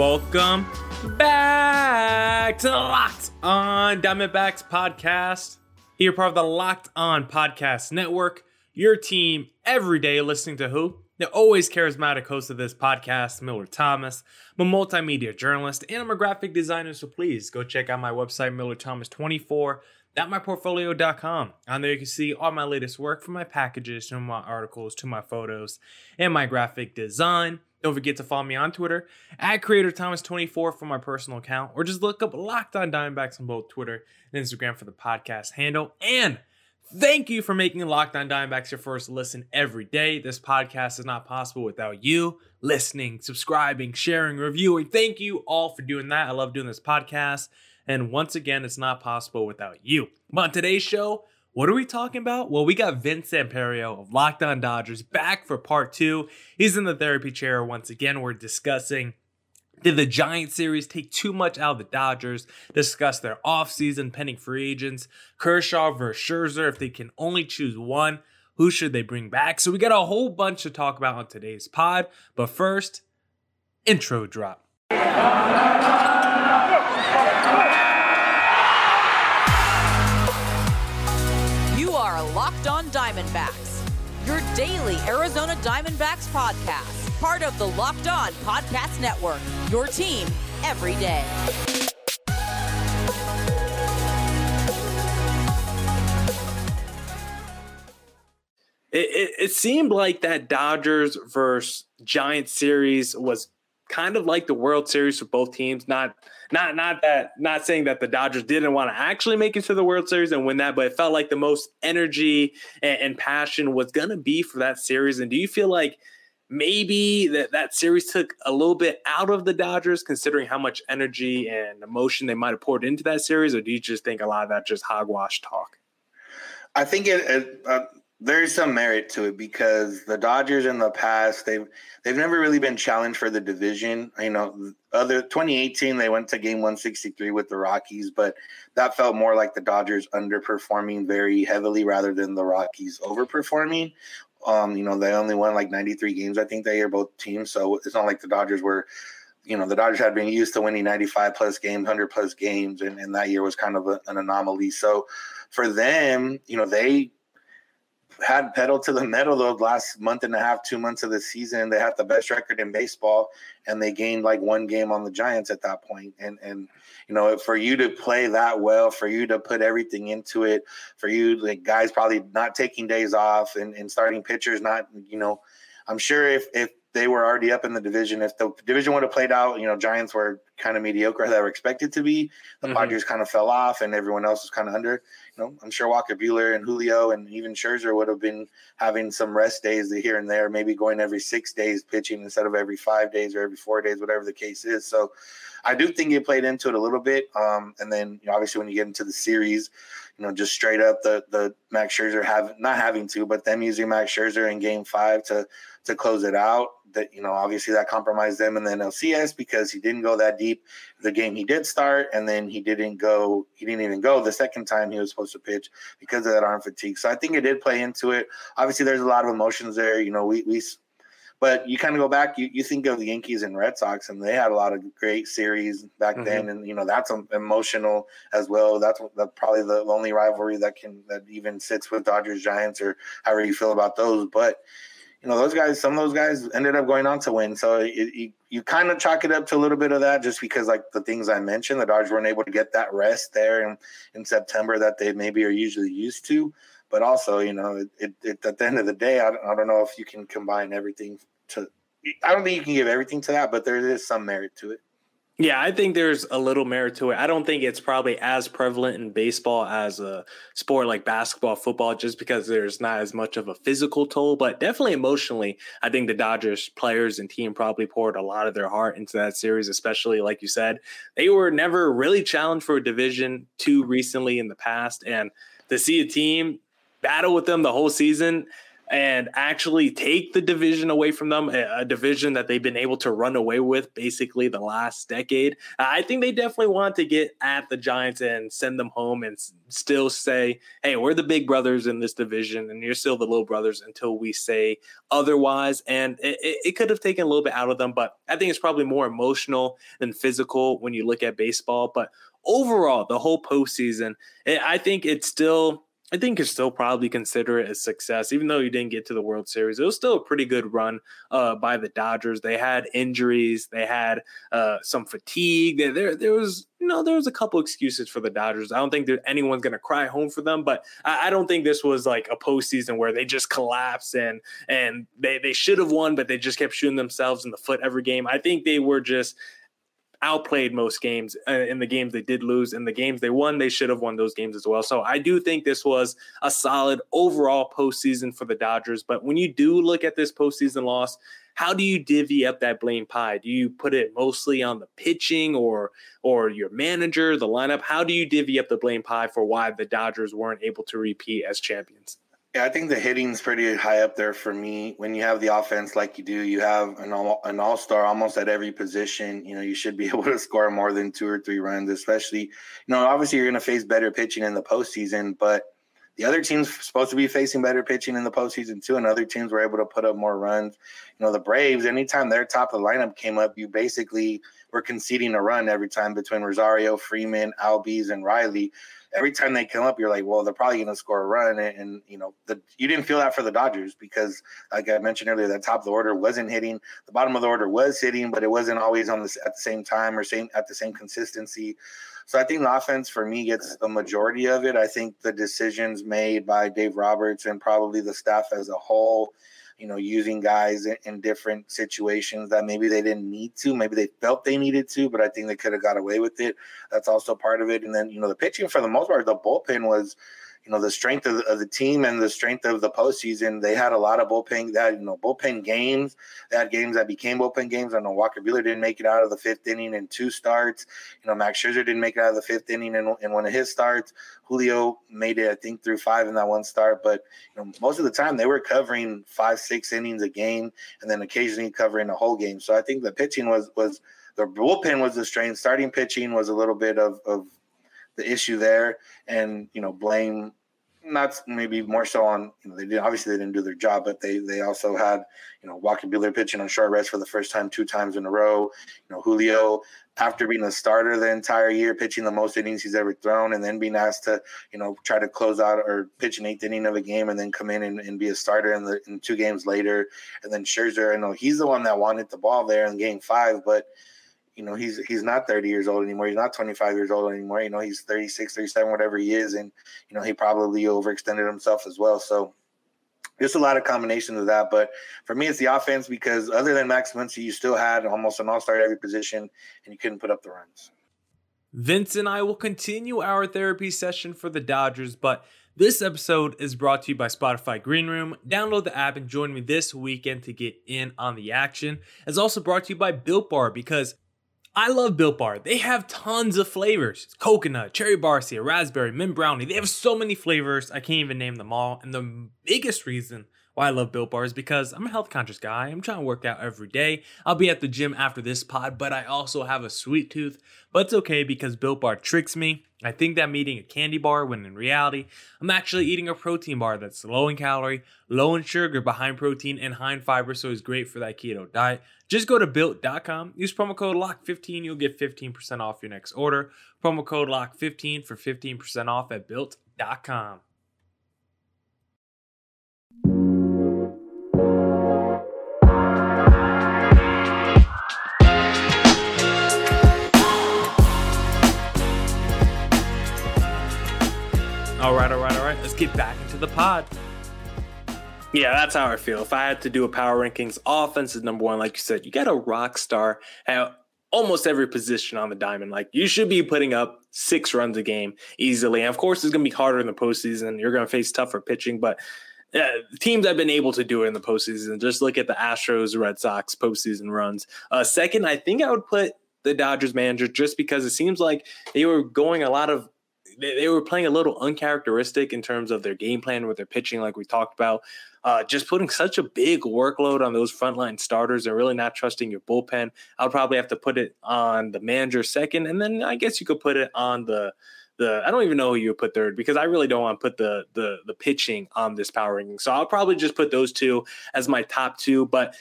Welcome back to the Locked On Diamondbacks podcast. You're part of the Locked On Podcast Network, your team every day listening to who? The always charismatic host of this podcast, Miller Thomas. I'm a multimedia journalist and I'm a graphic designer, so please go check out my website, millerthomas24.myportfolio.com. On there, you can see all my latest work from my packages to my articles to my photos and my graphic design. Don't forget to follow me on Twitter at CreatorThomas24 for my personal account, or just look up Locked On Diamondbacks on both Twitter and Instagram for the podcast handle. And thank you for making Locked On Diamondbacks your first listen every day. This podcast is not possible without you listening, subscribing, sharing, reviewing. Thank you all for doing that. I love doing this podcast. And once again, it's not possible without you. But on today's show, what are we talking about? Well, we got Vince Samperio of Locked On Dodgers back for part two. He's in the therapy chair once again. We're discussing did the Giant series take too much out of the Dodgers? Discuss their offseason pending free agents, Kershaw versus Scherzer. If they can only choose one, who should they bring back? So we got a whole bunch to talk about on today's pod. But first, intro drop. Locked On Diamondbacks, your daily Arizona Diamondbacks podcast, part of the Locked On Podcast Network, your team every day. It, it, it seemed like that Dodgers versus Giants series was kind of like the World Series for both teams. Not not not that not saying that the Dodgers didn't want to actually make it to the World Series and win that, but it felt like the most energy and, and passion was gonna be for that series. And do you feel like maybe that that series took a little bit out of the Dodgers, considering how much energy and emotion they might have poured into that series, or do you just think a lot of that just hogwash talk? I think it, it uh, there's some merit to it because the Dodgers in the past they've they've never really been challenged for the division. You know, other 2018 they went to game 163 with the Rockies, but that felt more like the Dodgers underperforming very heavily rather than the Rockies overperforming. Um, you know, they only won like 93 games I think that year both teams, so it's not like the Dodgers were you know, the Dodgers had been used to winning 95 plus games, 100 plus games, and, and that year was kind of a, an anomaly. So for them, you know, they had pedal to the metal those last month and a half, two months of the season. They had the best record in baseball, and they gained like one game on the Giants at that point. And and you know, for you to play that well, for you to put everything into it, for you like guys probably not taking days off and, and starting pitchers not, you know, I'm sure if if they were already up in the division. If the division would have played out, you know, Giants were kind of mediocre they were expected to be. The mm-hmm. Padres kind of fell off, and everyone else was kind of under. You know, I'm sure Walker Buehler and Julio and even Scherzer would have been having some rest days here and there, maybe going every six days pitching instead of every five days or every four days, whatever the case is. So, I do think it played into it a little bit. Um, and then you know, obviously when you get into the series, you know, just straight up the the Max Scherzer have not having to, but them using Max Scherzer in Game Five to to close it out. That you know, obviously that compromised them in the NLCS because he didn't go that deep. The game he did start, and then he didn't go. He didn't even go the second time he was supposed to pitch because of that arm fatigue. So I think it did play into it. Obviously, there's a lot of emotions there. You know, we we but you kind of go back, you, you think of the Yankees and Red Sox, and they had a lot of great series back mm-hmm. then, and you know that's emotional as well. That's, that's probably the only rivalry that can that even sits with Dodgers Giants or however you feel about those. But you know those guys, some of those guys ended up going on to win. So it, it, you kind of chalk it up to a little bit of that, just because like the things I mentioned, the Dodgers weren't able to get that rest there in, in September that they maybe are usually used to but also you know it, it, it, at the end of the day I don't, I don't know if you can combine everything to i don't think you can give everything to that but there is some merit to it yeah, I think there's a little merit to it. I don't think it's probably as prevalent in baseball as a sport like basketball, football, just because there's not as much of a physical toll, but definitely emotionally. I think the Dodgers players and team probably poured a lot of their heart into that series, especially like you said, they were never really challenged for a division too recently in the past. And to see a team battle with them the whole season. And actually take the division away from them, a, division that they've been able to run away with basically the last decade. I think they definitely want to get at the Giants and send them home and still say, hey, we're the big brothers in this division and you're still the little brothers until we say otherwise. And it, it could have taken a little bit out of them, but I think it's probably more emotional than physical when you look at baseball. But overall, the whole postseason, I think it's still I think you still probably consider it a success, even though you didn't get to the World Series. It was still a pretty good run uh, by the Dodgers. They had injuries, they had uh, some fatigue. There, there, there was, you know, there was a couple excuses for the Dodgers. I don't think that anyone's going to cry home for them, but I, I, don't think this was like a postseason where they just collapsed and and they they should have won, but they just kept shooting themselves in the foot every game. I think they were just outplayed most games uh, in the games they did lose. In the games they won, they should have won those games as well. So I do think this was a solid overall postseason for the Dodgers. But when you do look at this postseason loss, how do you divvy up that blame pie? Do you put it mostly on the pitching or or your manager, the lineup? How do you divvy up the blame pie for why the Dodgers weren't able to repeat as champions? Yeah, I think the hitting's pretty high up there for me. When you have the offense like you do, you have an all, an all star almost at every position. You know, you should be able to score more than two or three runs. Especially, you know, obviously you're going to face better pitching in the postseason, but the other teams supposed to be facing better pitching in the postseason too, and other teams were able to put up more runs. You know, the Braves, anytime their top of the lineup came up, you basically were conceding a run every time between Rosario, Freeman, Albies, and Riley every time they come up, you're like, well, they're probably going to score a run. And, and, you know, the, you didn't feel that for the Dodgers because, like I mentioned earlier, that top of the order wasn't hitting. The bottom of the order was hitting, but it wasn't always on the at the same time or same at the same consistency. So I think the offense for me gets the majority of it. I think the decisions made by Dave Roberts and probably the staff as a whole you know, using guys in, in, different situations that maybe they didn't need to, maybe they felt they needed to, but I think they could have got away with it. That's also part of it. And then, you know, the pitching for the most part, the bullpen was you know the strength of the, of the, team and the strength of the postseason. They had a lot of bullpen that you know bullpen games. They had games that became bullpen games. I know Walker Buehler didn't make it out of the fifth inning in two starts. You know Max Scherzer didn't make it out of the fifth inning in, in one of his starts. Julio made it I think through five in that one start, but you know most of the time they were covering five six innings a game and then occasionally covering the whole game. So I think the pitching was was the bullpen was the strain. Starting pitching was a little bit of, of the issue there, and you know blame not maybe more so on you know they did obviously they didn't do their job, but they they also had you know Walker Buehler pitching on short rest for the first time two times in a row. You know Julio after being a starter the entire year, pitching the most innings he's ever thrown, and then being asked to you know try to close out or pitch an eighth inning of a game and then come in and, and be a starter in the in two games later, and then Scherzer, I know he's the one that wanted the ball there in Game Five, but you know he's he's not 30 years old anymore. He's not 25 years old anymore. You know he's 36 37 whatever he is. And you know he probably overextended himself as well. So there's a lot of combinations of that. But for me it's the offense because other than max muncy you still had almost an all-star at every position and you couldn't put up the runs. Vince and i will continue our therapy session for the dodgers but this episode is brought to you by Spotify Green Room. Download the app and join me this weekend to get in on the action. It's also brought to you by Built Bar because I love Built Bar. They have tons of flavors coconut, cherry barcia, raspberry, mint brownie. They have so many flavors, I can't even name them all. And the biggest reason why I love Built Bar is because I'm a health conscious guy. I'm trying to work out every day. I'll be at the gym after this pod, but I also have a sweet tooth. But it's okay because Built Bar tricks me. I think that I'm eating a candy bar when in reality, I'm actually eating a protein bar that's low in calorie, low in sugar, but high in protein and high in fiber, so it's great for that keto diet. Just go to built.com, use promo code LOCK15, you'll get 15% off your next order. Promo code LOCK15 for 15% off at built.com. get back into the pod. Yeah, that's how I feel. If I had to do a power rankings, offense is number one. Like you said, you got a rock star at almost every position on the diamond. Like you should be putting up six runs a game easily. And of course, it's going to be harder in the postseason. You're going to face tougher pitching, but uh, teams have been able to do it in the postseason. Just look at the Astros, Red Sox postseason runs. Uh, second, I think I would put the Dodgers manager just because it seems like they were going a lot of they, they were playing a little uncharacteristic in terms of their game plan with their pitching, like we talked about. Uh, just putting such a big workload on those frontline starters and really not trusting your bullpen. I would probably have to put it on the manager second, and then I guess you could put it on the the I don't even know who you would put third because I really don't want to put the the the pitching on this power ranking. So I'll probably just put those two as my top two. But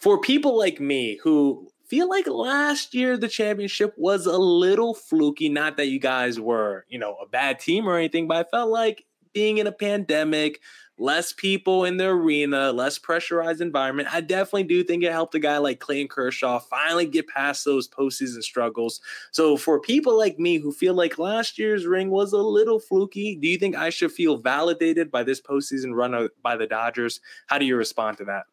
for people like me who feel like last year the championship was a little fluky, not that you guys were, you know, a bad team or anything, but I felt like being in a pandemic, less people in the arena, less pressurized environment. I definitely do think it helped a guy like Clayton Kershaw finally get past those postseason struggles. So for people like me who feel like last year's ring was a little fluky, do you think I should feel validated by this postseason run by the Dodgers? How do you respond to that?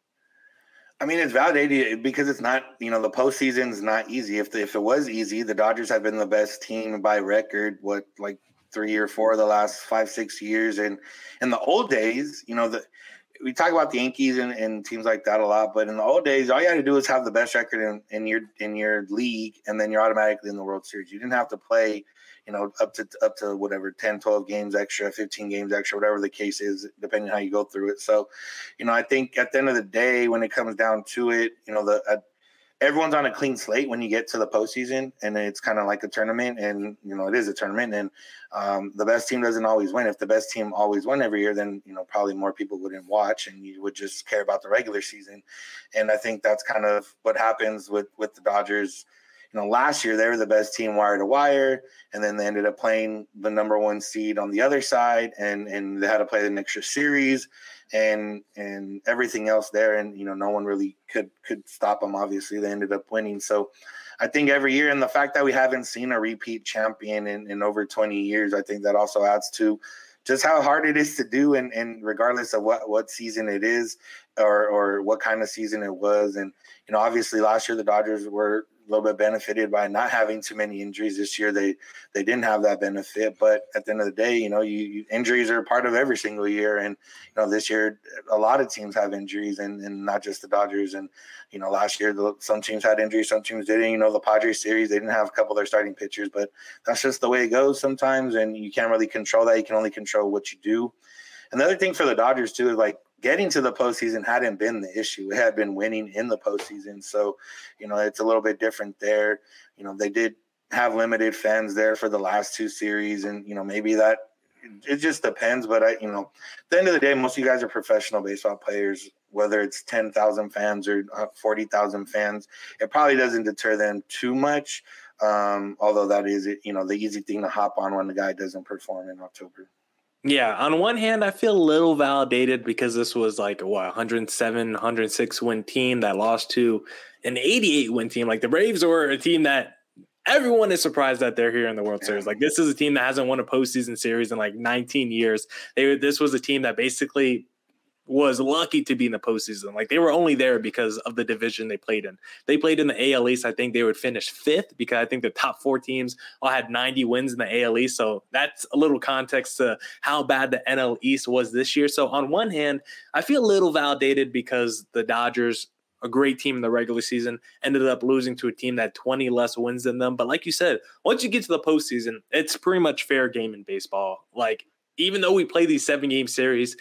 I mean, it's validated because it's not, you know, the postseason is not easy. If the, if it was easy, the Dodgers have been the best team by record. What like three or four of the last five, six years. And in the old days, you know, the we talk about the Yankees and, and teams like that a lot, but in the old days, all you had to do was have the best record in, in your in your league, and then you're automatically in the World Series. You didn't have to play, you know, up to up to whatever 10, 12 games extra, 15 games extra, whatever the case is, depending how you go through it. So, you know, I think at the end of the day, when it comes down to it, you know, the uh, everyone's on a clean slate when you get to the postseason, and it's kind of like a tournament, and you know it is a tournament, and um, the best team doesn't always win. If the best team always won every year, then you know probably more people wouldn't watch, and you would just care about the regular season. And I think that's kind of what happens with with the Dodgers. You know, last year they were the best team wire to wire, and then they ended up playing the number one seed on the other side, and and they had to play the extra series and and everything else there and you know no one really could could stop them obviously. They ended up winning. So i think every year and the fact that we haven't seen a repeat champion in, in over 20 years i think that also adds to just how hard it is to do and, and regardless of what what season it is or or what kind of season it was. And you know obviously last year the dodgers were a little bit benefited by not having too many injuries this year. They they didn't have that benefit, but at the end of the day, you know, you, you, injuries are part of every single year, and you know this year a lot of teams have injuries, and, and not just the Dodgers. And you know last year some teams had injuries, some teams didn't. You know the Padres series they didn't have a couple of their starting pitchers, but that's just the way it goes sometimes, and you can't really control that. You can only control what you do. And the other thing for the Dodgers too is like getting to the postseason hadn't been the issue. It had been winning in the postseason. So, you know, it's a little bit different there. You know, they did have limited fans there for the last two series, and you know, maybe that it just depends. But I, you know, at the end of the day, most of you guys are professional baseball players. Whether it's ten thousand fans or uh, forty thousand fans, it probably doesn't deter them too much. Um, although that is, you know, the easy thing to hop on when the guy doesn't perform in October. Yeah, on one hand, I feel a little validated because this was like what 107, 106 win team that lost to an 88 win team. Like the Braves were a team that everyone is surprised that they're here in the World Series. Like this is a team that hasn't won a postseason series in like 19 years. They this was a team that basically was lucky to be in the postseason. Like they were only there because of the division they played in. They played in the AL East. I think they would finish fifth because I think the top four teams all had 90 wins in the AL East. So that's a little context to how bad the NL East was this year. So on one hand, I feel a little validated because the Dodgers a great team in the regular season, ended up losing to a team that 20 less wins than them. But like you said, once you get to the postseason, it's pretty much fair game in baseball. Like, even though we play these seven game series,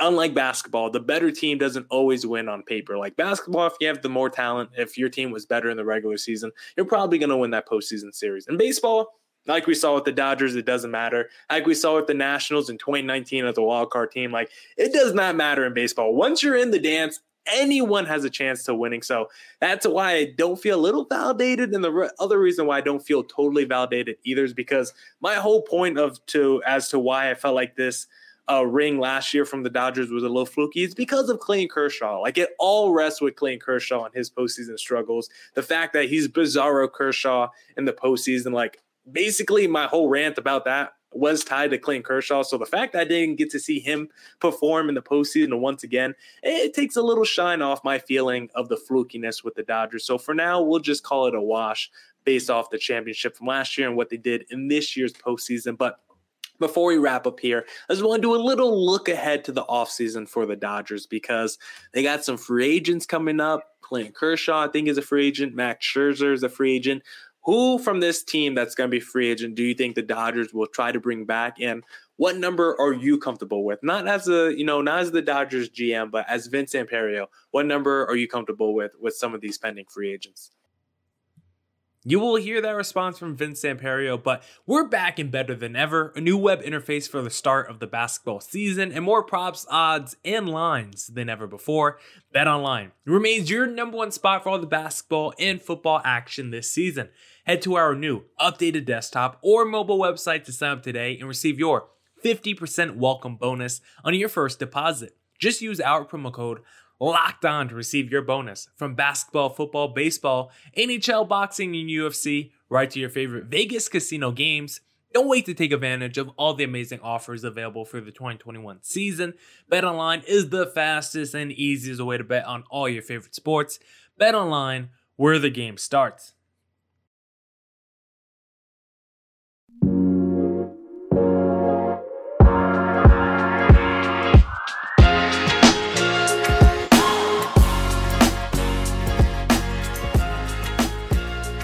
unlike basketball, the better team doesn't always win on paper. Like basketball, if you have the more talent, if your team was better in the regular season, you're probably going to win that postseason series. In baseball, like we saw with the Dodgers, it doesn't matter. Like we saw with the Nationals in 2019 as a wild card team, like it does not matter in baseball. Once you're in the dance, anyone has a chance to winning. So that's why I don't feel a little validated. And the re- other reason why I don't feel totally validated either is because my whole point of to as to why I felt like this uh, ring last year from the Dodgers was a little fluky. It's because of Clayton Kershaw. Like it all rests with Clayton Kershaw and his postseason struggles. The fact that he's bizarro Kershaw in the postseason, like basically my whole rant about that was tied to Clayton Kershaw. So the fact that I didn't get to see him perform in the postseason once again, it takes a little shine off my feeling of the flukiness with the Dodgers. So for now, we'll just call it a wash based off the championship from last year and what they did in this year's postseason. But before we wrap up here, I just want to do a little look ahead to the offseason for the Dodgers because they got some free agents coming up. Clayton Kershaw, I think, is a free agent. Max Scherzer is a free agent. Who from this team that's going to be free agent do you think the Dodgers will try to bring back? And what number are you comfortable with? Not as a, you know, not as the Dodgers GM, but as Vince Samperio, what number are you comfortable with with some of these pending free agents? You will hear that response from Vince Samperio, but we're back and better than ever. A new web interface for the start of the basketball season, and more props, odds, and lines than ever before. Bet Online remains your number one spot for all the basketball and football action this season. Head to our new updated desktop or mobile website to sign up today and receive your 50% welcome bonus on your first deposit. Just use our promo code locked on to receive your bonus from basketball, football, baseball, NHL, boxing, and UFC, right to your favorite Vegas casino games. Don't wait to take advantage of all the amazing offers available for the 2021 season. BetOnline is the fastest and easiest way to bet on all your favorite sports. BetOnline, where the game starts.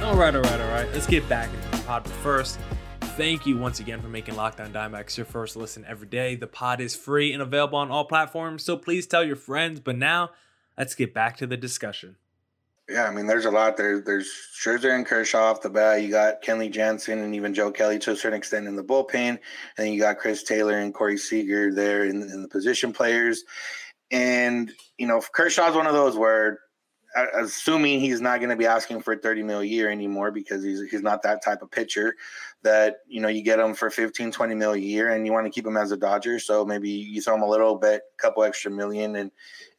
All right, all right, all right. Let's get back into the pod. But first, thank you once again for making Locked On Diamondbacks your first listen every day. The pod is free and available on all platforms, so please tell your friends. But now, let's get back to the discussion. Yeah, I mean, there's a lot there. There's Scherzer and Kershaw off the bat. You got Kenley Jansen and even Joe Kelly to a certain extent in the bullpen. And then you got Chris Taylor and Corey Seager there in, in the position players. And, you know, Kershaw's one of those where assuming he's not going to be asking for 30 mil a year anymore because he's he's not that type of pitcher that you know you get him for 15 20 mil a year and you want to keep him as a dodger. So maybe you throw him a little bit a couple extra million and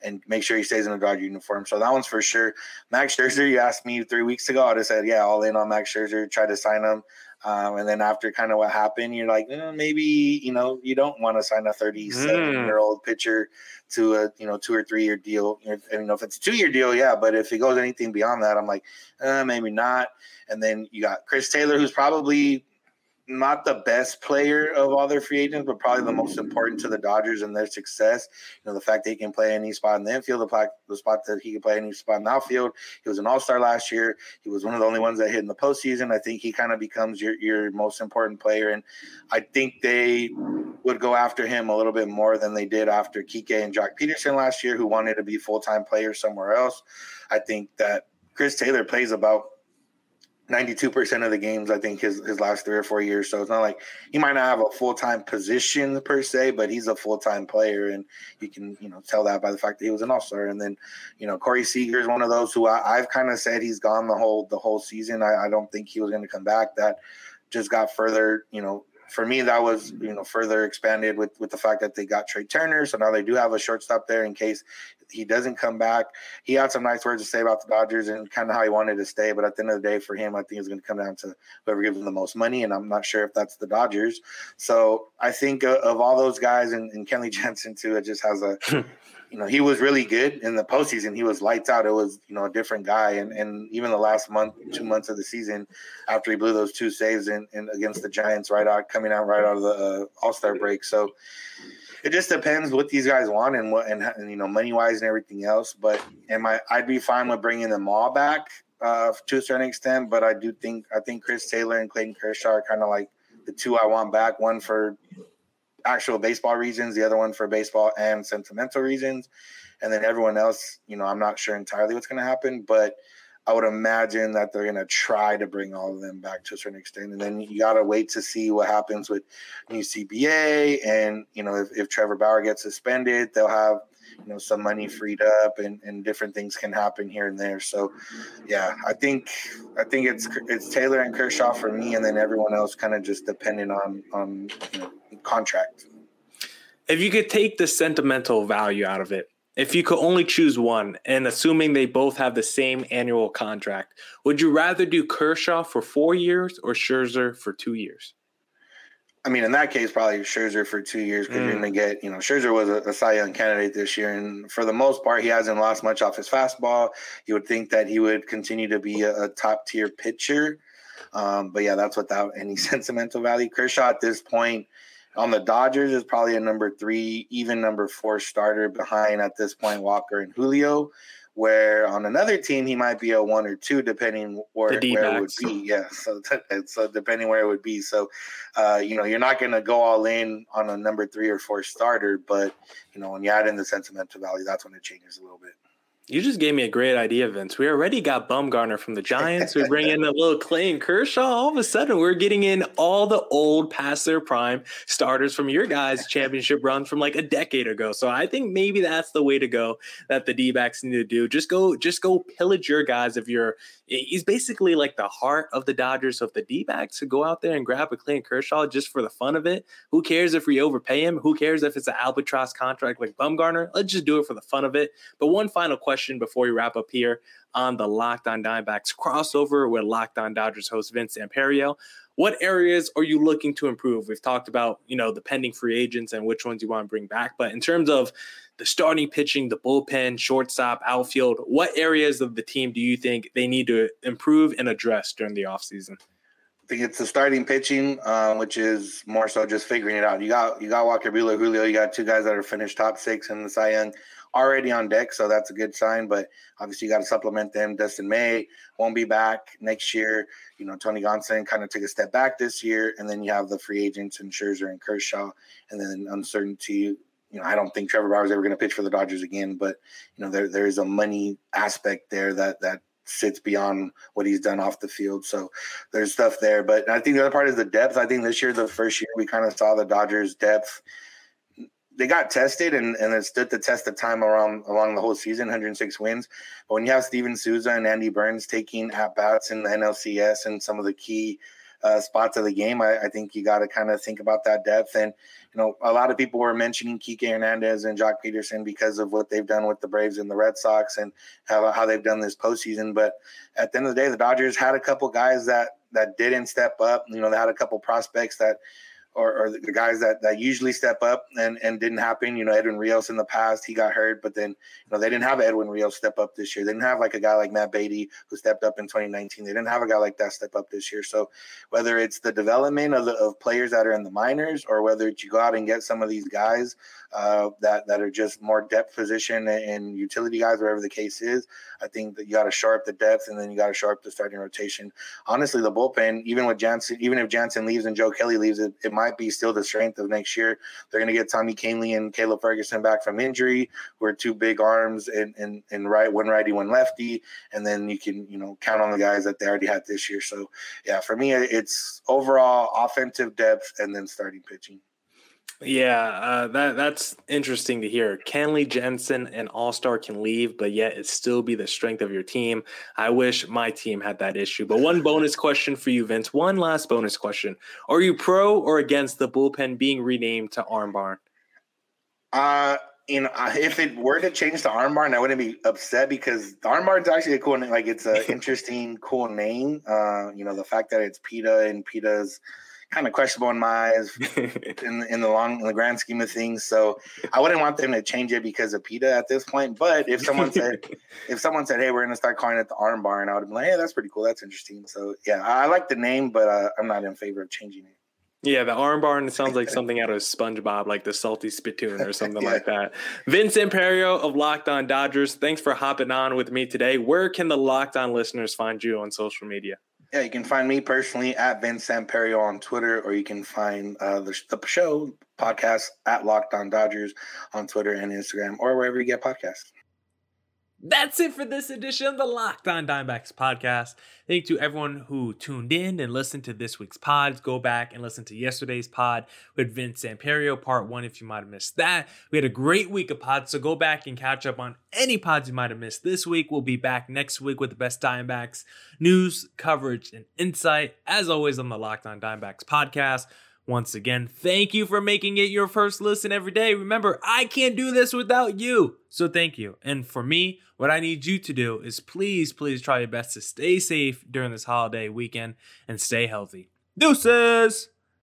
and make sure he stays in a dodger uniform. So that one's for sure. Max scherzer you asked me three weeks ago i just said yeah all in on max scherzer try to sign him um, and then after kind of what happened, you're like, eh, maybe you know you don't want to sign a 37 mm. year old pitcher to a you know two or three year deal. You know if it's a two year deal, yeah. But if it goes anything beyond that, I'm like, eh, maybe not. And then you got Chris Taylor, who's probably not the best player of all their free agents, but probably the most important to the Dodgers and their success. You know, the fact that he can play any spot in the infield, the, the spot that he can play any spot in the outfield. He was an All Star last year. He was one of the only ones that hit in the postseason. I think he kind of becomes your your most important player, and I think they would go after him a little bit more than they did after Kike and Joc Pederson last year, who wanted to be full time players somewhere else. I think that Chris Taylor plays about 92% of the games, I think, his, his last three or four years. So it's not like he might not have a full time position per se, but he's a full time player. And you can, you know, tell that by the fact that he was an all star. And then, you know, Corey Seager is one of those who I, have kind of said he's gone the whole the whole season. I, I don't think he was going to come back. That just got further, you know, for me, that was you know further expanded with with the fact that they got Trea Turner, so now they do have a shortstop there in case he doesn't come back. He had some nice words to say about the Dodgers and kind of how he wanted to stay, but at the end of the day, for him, I think it's going to come down to whoever gives him the most money, and I'm not sure if that's the Dodgers. So I think uh, of all those guys, and, and Kenley Jansen too, it just has a you know, he was really good in the postseason. He was lights out. It was, you know, a different guy. And and even the last month, two months of the season, after he blew those two saves in, in against the Giants, right out coming out right out of the uh, All Star break. So it just depends what these guys want and what and, and you know money wise and everything else. But am I? I'd be fine with bringing them all back uh, to a certain extent. But I do think I think Chris Taylor and Clayton Kershaw are kind of like the two I want back. One for actual baseball reasons, the other one for baseball and sentimental reasons. And then everyone else, you know, I'm not sure entirely what's going to happen, but I would imagine that they're going to try to bring all of them back to a certain extent. And then you got to wait to see what happens with new CBA. And, you know, if, if Trevor Bauer gets suspended, they'll have, you know, some money freed up and, and different things can happen here and there. So, yeah, I think I think it's it's Taylor and Kershaw for me, and then everyone else kind of just depending on on you know, contract. If you could take the sentimental value out of it, if you could only choose one, and assuming they both have the same annual contract, would you rather do Kershaw for four years or Scherzer for two years? I mean, in that case, probably Scherzer for two years because mm. you're going to get, you know, Scherzer was a, a Cy Young candidate this year. And for the most part, he hasn't lost much off his fastball. You would think that he would continue to be a, a top tier pitcher. Um, but yeah, that's without any sentimental value. Kershaw at this point, on the Dodgers is probably a number three, even number four starter behind at this point Walker and Julio. where on another team he might be a one or two depending where, where it would be. Yeah, so so depending where it would be. So, uh, you know, you're not going to go all in on a number three or four starter, but you know, when you add in the sentimental value, that's when it changes a little bit. You just gave me a great idea, Vince. We already got Bumgarner from the Giants. We bring in a little Clayton Kershaw. All of a sudden, we're getting in all the old past their prime starters from your guys' championship run from like a decade ago. So I think maybe that's the way to go that the D-backs need to do. Just go, just go pillage your guys if you're he's basically like the heart of the Dodgers. So if the D backs to go out there and grab a Clayton Kershaw just for the fun of it, who cares if we overpay him? Who cares if it's an albatross contract like Bumgarner? Let's just do it for the fun of it. But one final question before we wrap up here on the Locked On Diamondbacks crossover with Locked On Dodgers host Vince Samperio. What areas are you looking to improve? We've talked about, you know, the pending free agents and which ones you want to bring back. But in terms of the starting pitching, the bullpen, shortstop, outfield, what areas of the team do you think they need to improve and address during the offseason? I think it's the starting pitching, um, which is more so just figuring it out. You got you got Walker Buehler, Julio. You got two guys that are finished top six in the Cy Young already on deck, so that's a good sign. But obviously, you got to supplement them. Dustin May won't be back next year. You know, Tony Gonsolin kind of took a step back this year, and then you have the free agents and Scherzer and Kershaw, and then uncertainty you know, I don't think Trevor Bauer is ever going to pitch for the Dodgers again, but you know, there there is a money aspect there that that sits beyond what he's done off the field. So there's stuff there. But I think the other part is the depth. I think this year, the first year, we kind of saw the Dodgers' depth. They got tested and, and it stood the test of time around along the whole season, 106 wins. But when you have Steven Souza and Andy Burns taking at bats in the NLCS and some of the key uh, spots of the game, I, I think you got to kind of think about that depth. And you know, a lot of people were mentioning Kike Hernandez and Joc Pederson because of what they've done with the Braves and the Red Sox and how, how they've done this postseason. But at the end of the day, the Dodgers had a couple guys that that didn't step up. You know, they had a couple prospects that or, or the guys that, that usually step up and, and didn't happen. You know, Edwin Rios in the past, he got hurt, but then, you know, they didn't have Edwin Rios step up this year. They didn't have like a guy like Matt Beaty who stepped up in 2019. They didn't have a guy like that step up this year. So whether it's the development of, the, of players that are in the minors or whether you go out and get some of these guys uh, that, that are just more depth position and utility guys, whatever the case is, I think that you got to sharp the depth and then you got to sharp the starting rotation. Honestly, the bullpen, even with Jansen, even if Jansen leaves and Joe Kelly leaves, it, it might be still the strength of next year. They're going to get Tommy Kahnle and Caleb Ferguson back from injury, who are two big arms and and and right one righty, one lefty, and then you can you know count on the guys that they already had this year. So yeah, for me, it's overall offensive depth and then starting pitching. Yeah, uh, that that's interesting to hear. Kenley Jansen, an All Star, can leave, but yet it still be the strength of your team. I wish my team had that issue. But one bonus question for you, Vince. One last bonus question: Are you pro or against the bullpen being renamed to Arm Barn? Uh, you know, if it were to change to Arm Barn, I wouldn't be upset because Arm Barn's actually a cool name. Like it's an interesting, cool name. Uh, you know, the fact that it's PETA and PETA's kind of questionable in my eyes in, in the long in the grand scheme of things. So I wouldn't want them to change it because of PETA at this point. But if someone said if someone said, "Hey, we're gonna start calling it the Arm Barn," and I would be like, "Hey, that's pretty cool. That's interesting." So yeah, I like the name, but uh, I'm not in favor of changing it. Yeah, the arm barn and it sounds like something out of SpongeBob, like the salty spittoon or something yeah. like that. Vince Samperio of Locked On Dodgers, thanks for hopping on with me today. Where can the Locked On listeners find you on social media? Yeah, you can find me personally at Vince Samperio on Twitter, or you can find uh, the, the show podcast at Locked On Dodgers on Twitter and Instagram, or wherever you get podcasts. That's it for this edition of the Locked On Diamondbacks podcast. Thank you to everyone who tuned in and listened to this week's pods. Go back and listen to yesterday's pod with Vince Samperio, part one, if you might have missed that. We had a great week of pods, so go back and catch up on any pods you might have missed this week. We'll be back next week with the best Diamondbacks news, coverage, and insight, as always on the Locked On Diamondbacks podcast. Once again, thank you for making it your first listen every day. Remember, I can't do this without you. So thank you. And for me, what I need you to do is please, please try your best to stay safe during this holiday weekend and stay healthy. Deuces!